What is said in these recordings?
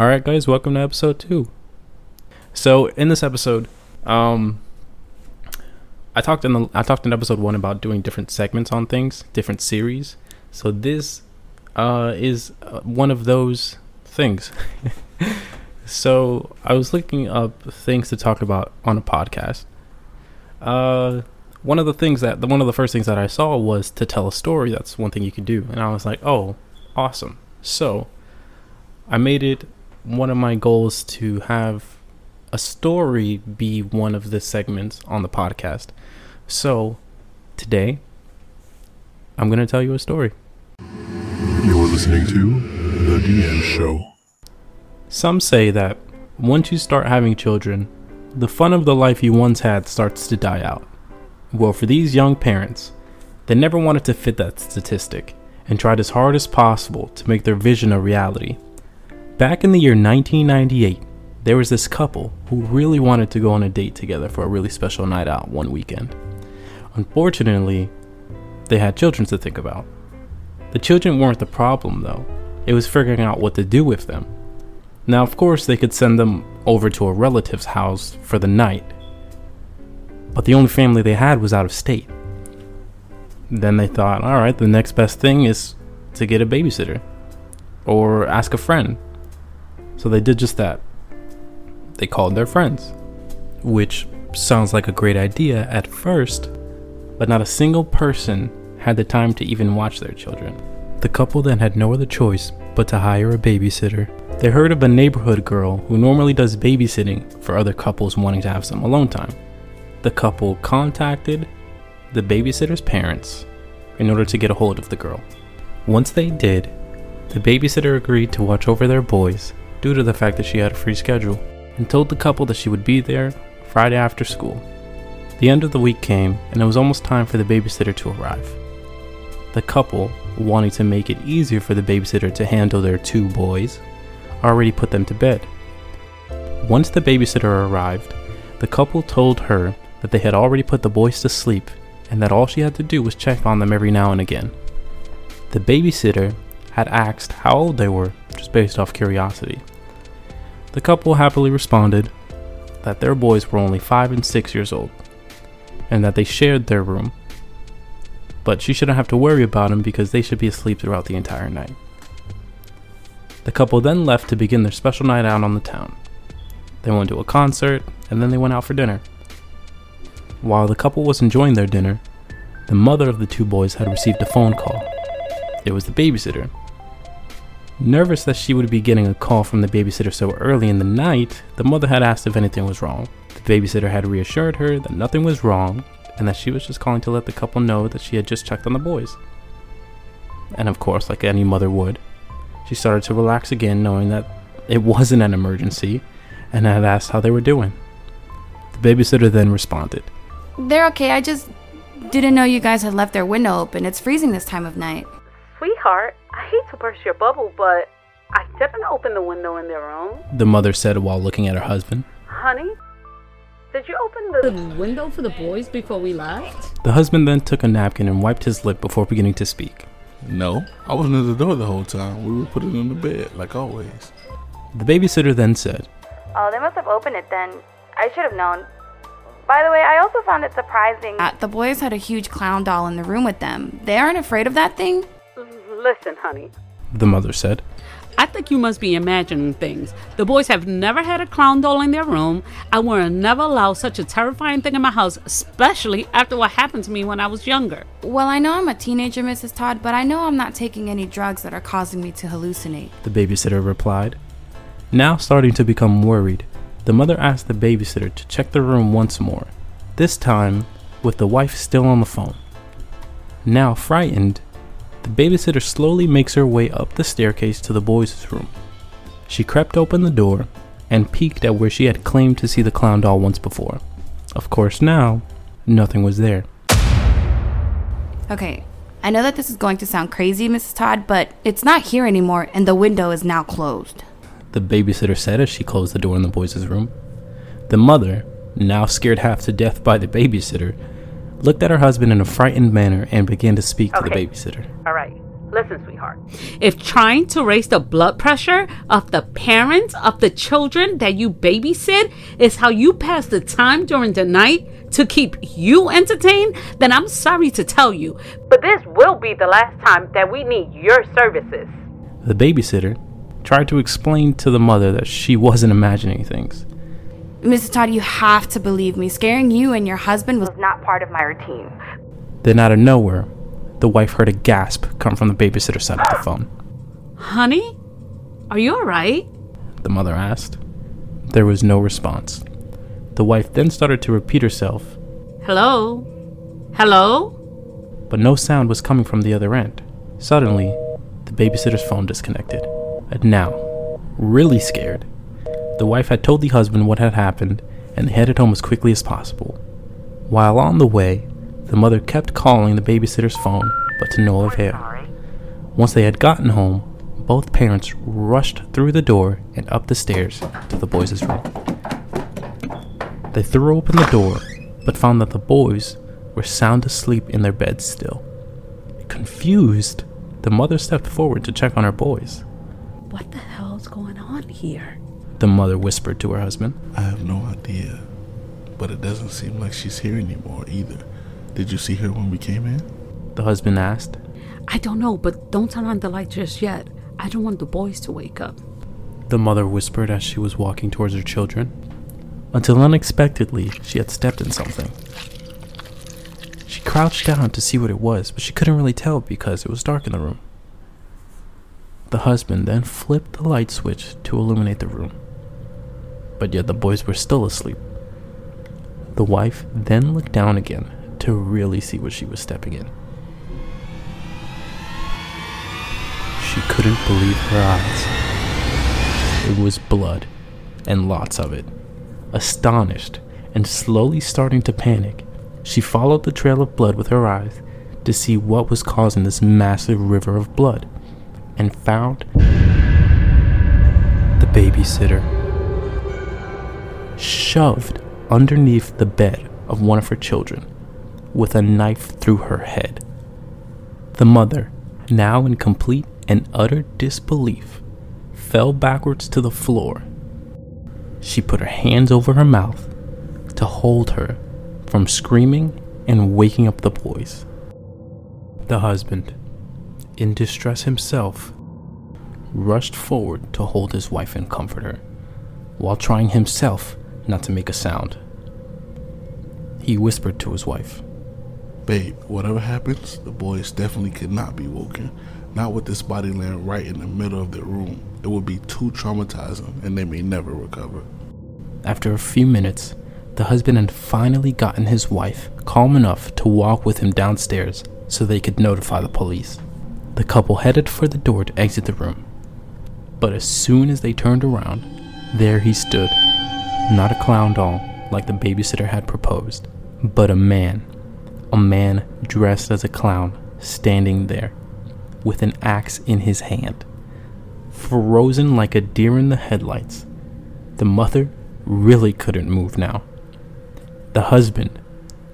All right, guys, welcome to episode two. So in this episode, um, I talked in the I talked in episode one about doing different segments on things, different series. So this uh, is uh, one of those things. so I was looking up things to talk about on a podcast. Uh, one of the things that one of the first things that I saw was to tell a story. That's one thing you can do, and I was like, oh, awesome. So I made it one of my goals to have a story be one of the segments on the podcast. So today, I'm going to tell you a story. You're listening to The DM Show. Some say that once you start having children, the fun of the life you once had starts to die out. Well, for these young parents, they never wanted to fit that statistic and tried as hard as possible to make their vision a reality. Back in the year 1998, there was this couple who really wanted to go on a date together for a really special night out one weekend. Unfortunately, they had children to think about. The children weren't the problem though, it was figuring out what to do with them. Now, of course, they could send them over to a relative's house for the night, but the only family they had was out of state. Then they thought, alright, the next best thing is to get a babysitter or ask a friend. So they did just that. They called their friends, which sounds like a great idea at first, but not a single person had the time to even watch their children. The couple then had no other choice but to hire a babysitter. They heard of a neighborhood girl who normally does babysitting for other couples wanting to have some alone time. The couple contacted the babysitter's parents in order to get a hold of the girl. Once they did, the babysitter agreed to watch over their boys due to the fact that she had a free schedule and told the couple that she would be there Friday after school. The end of the week came and it was almost time for the babysitter to arrive. The couple, wanting to make it easier for the babysitter to handle their two boys, already put them to bed. Once the babysitter arrived, the couple told her that they had already put the boys to sleep and that all she had to do was check on them every now and again. The babysitter had asked how old they were, just based off curiosity. The couple happily responded that their boys were only 5 and 6 years old, and that they shared their room. But she shouldn't have to worry about them because they should be asleep throughout the entire night. The couple then left to begin their special night out on the town. They went to a concert, and then they went out for dinner. While the couple was enjoying their dinner, the mother of the two boys had received a phone call. It was the babysitter. Nervous that she would be getting a call from the babysitter so early in the night, the mother had asked if anything was wrong. The babysitter had reassured her that nothing was wrong and that she was just calling to let the couple know that she had just checked on the boys. And of course, like any mother would, she started to relax again, knowing that it wasn't an emergency, and had asked how they were doing. The babysitter then responded They're okay. I just didn't know you guys had left their window open. It's freezing this time of night. Sweetheart, I hate to burst your bubble, but I didn't open the window in their room. The mother said while looking at her husband. Honey, did you open the window for the boys before we left? The husband then took a napkin and wiped his lip before beginning to speak. No, I wasn't at the door the whole time. We were putting in the bed, like always. The babysitter then said, Oh, they must have opened it then. I should have known. By the way, I also found it surprising that the boys had a huge clown doll in the room with them. They aren't afraid of that thing? Listen, honey. The mother said. I think you must be imagining things. The boys have never had a clown doll in their room. I would never allow such a terrifying thing in my house, especially after what happened to me when I was younger. Well, I know I'm a teenager, Mrs. Todd, but I know I'm not taking any drugs that are causing me to hallucinate. The babysitter replied. Now starting to become worried, the mother asked the babysitter to check the room once more, this time with the wife still on the phone. Now frightened, the babysitter slowly makes her way up the staircase to the boys' room. She crept open the door and peeked at where she had claimed to see the clown doll once before. Of course, now, nothing was there. Okay, I know that this is going to sound crazy, Mrs. Todd, but it's not here anymore and the window is now closed. The babysitter said as she closed the door in the boys' room. The mother, now scared half to death by the babysitter, looked at her husband in a frightened manner and began to speak okay. to the babysitter. All right. Listen, sweetheart. If trying to raise the blood pressure of the parents of the children that you babysit is how you pass the time during the night to keep you entertained, then I'm sorry to tell you. But this will be the last time that we need your services. The babysitter tried to explain to the mother that she wasn't imagining things. Mrs. Todd, you have to believe me. Scaring you and your husband was not part of my routine. Then, out of nowhere, the wife heard a gasp come from the babysitter's side of the phone. Honey, are you alright? The mother asked. There was no response. The wife then started to repeat herself, Hello? Hello? but no sound was coming from the other end. Suddenly, the babysitter's phone disconnected. And now, really scared, the wife had told the husband what had happened and headed home as quickly as possible. While on the way, the mother kept calling the babysitter's phone, but to no avail. Once they had gotten home, both parents rushed through the door and up the stairs to the boys' room. They threw open the door, but found that the boys were sound asleep in their beds still. Confused, the mother stepped forward to check on her boys. What the hell's going on here? The mother whispered to her husband. I have no idea. But it doesn't seem like she's here anymore either. Did you see her when we came in? The husband asked. I don't know, but don't turn on the light just yet. I don't want the boys to wake up. The mother whispered as she was walking towards her children, until unexpectedly she had stepped in something. She crouched down to see what it was, but she couldn't really tell because it was dark in the room. The husband then flipped the light switch to illuminate the room, but yet the boys were still asleep. The wife then looked down again to really see what she was stepping in. She couldn't believe her eyes. It was blood, and lots of it. Astonished and slowly starting to panic, she followed the trail of blood with her eyes to see what was causing this massive river of blood and found the babysitter shoved underneath the bed of one of her children with a knife through her head. The mother, now in complete and utter disbelief, fell backwards to the floor. She put her hands over her mouth to hold her from screaming and waking up the boys. The husband, in distress himself, rushed forward to hold his wife and comfort her, while trying himself not to make a sound. He whispered to his wife, Babe, whatever happens, the boys definitely could not be woken. Not with this body laying right in the middle of their room. It would be too traumatizing and they may never recover. After a few minutes, the husband had finally gotten his wife calm enough to walk with him downstairs so they could notify the police. The couple headed for the door to exit the room. But as soon as they turned around, there he stood. Not a clown doll like the babysitter had proposed, but a man. A man dressed as a clown standing there with an axe in his hand. Frozen like a deer in the headlights, the mother really couldn't move now. The husband,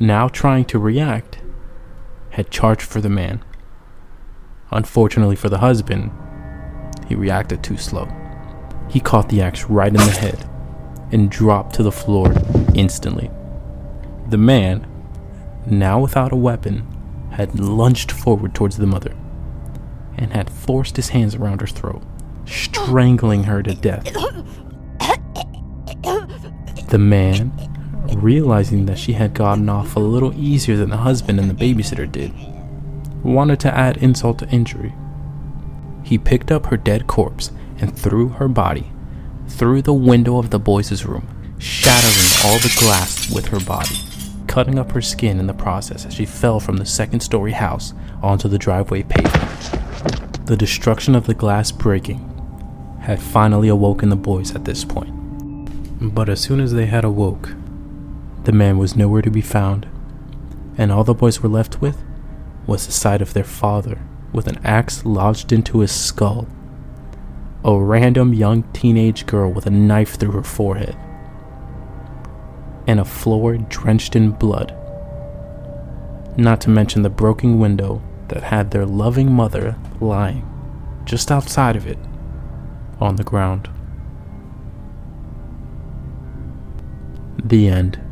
now trying to react, had charged for the man. Unfortunately for the husband, he reacted too slow. He caught the axe right in the head and dropped to the floor instantly. The man, now without a weapon, had lunged forward towards the mother and had forced his hands around her throat, strangling her to death. The man, realizing that she had gotten off a little easier than the husband and the babysitter did, wanted to add insult to injury. He picked up her dead corpse and threw her body through the window of the boys' room, shattering all the glass with her body, cutting up her skin in the process as she fell from the second story house onto the driveway pavement. The destruction of the glass breaking had finally awoken the boys at this point. But as soon as they had awoke, the man was nowhere to be found, and all the boys were left with was the sight of their father with an axe lodged into his skull. A random young teenage girl with a knife through her forehead, and a floor drenched in blood. Not to mention the broken window that had their loving mother lying just outside of it on the ground. The end.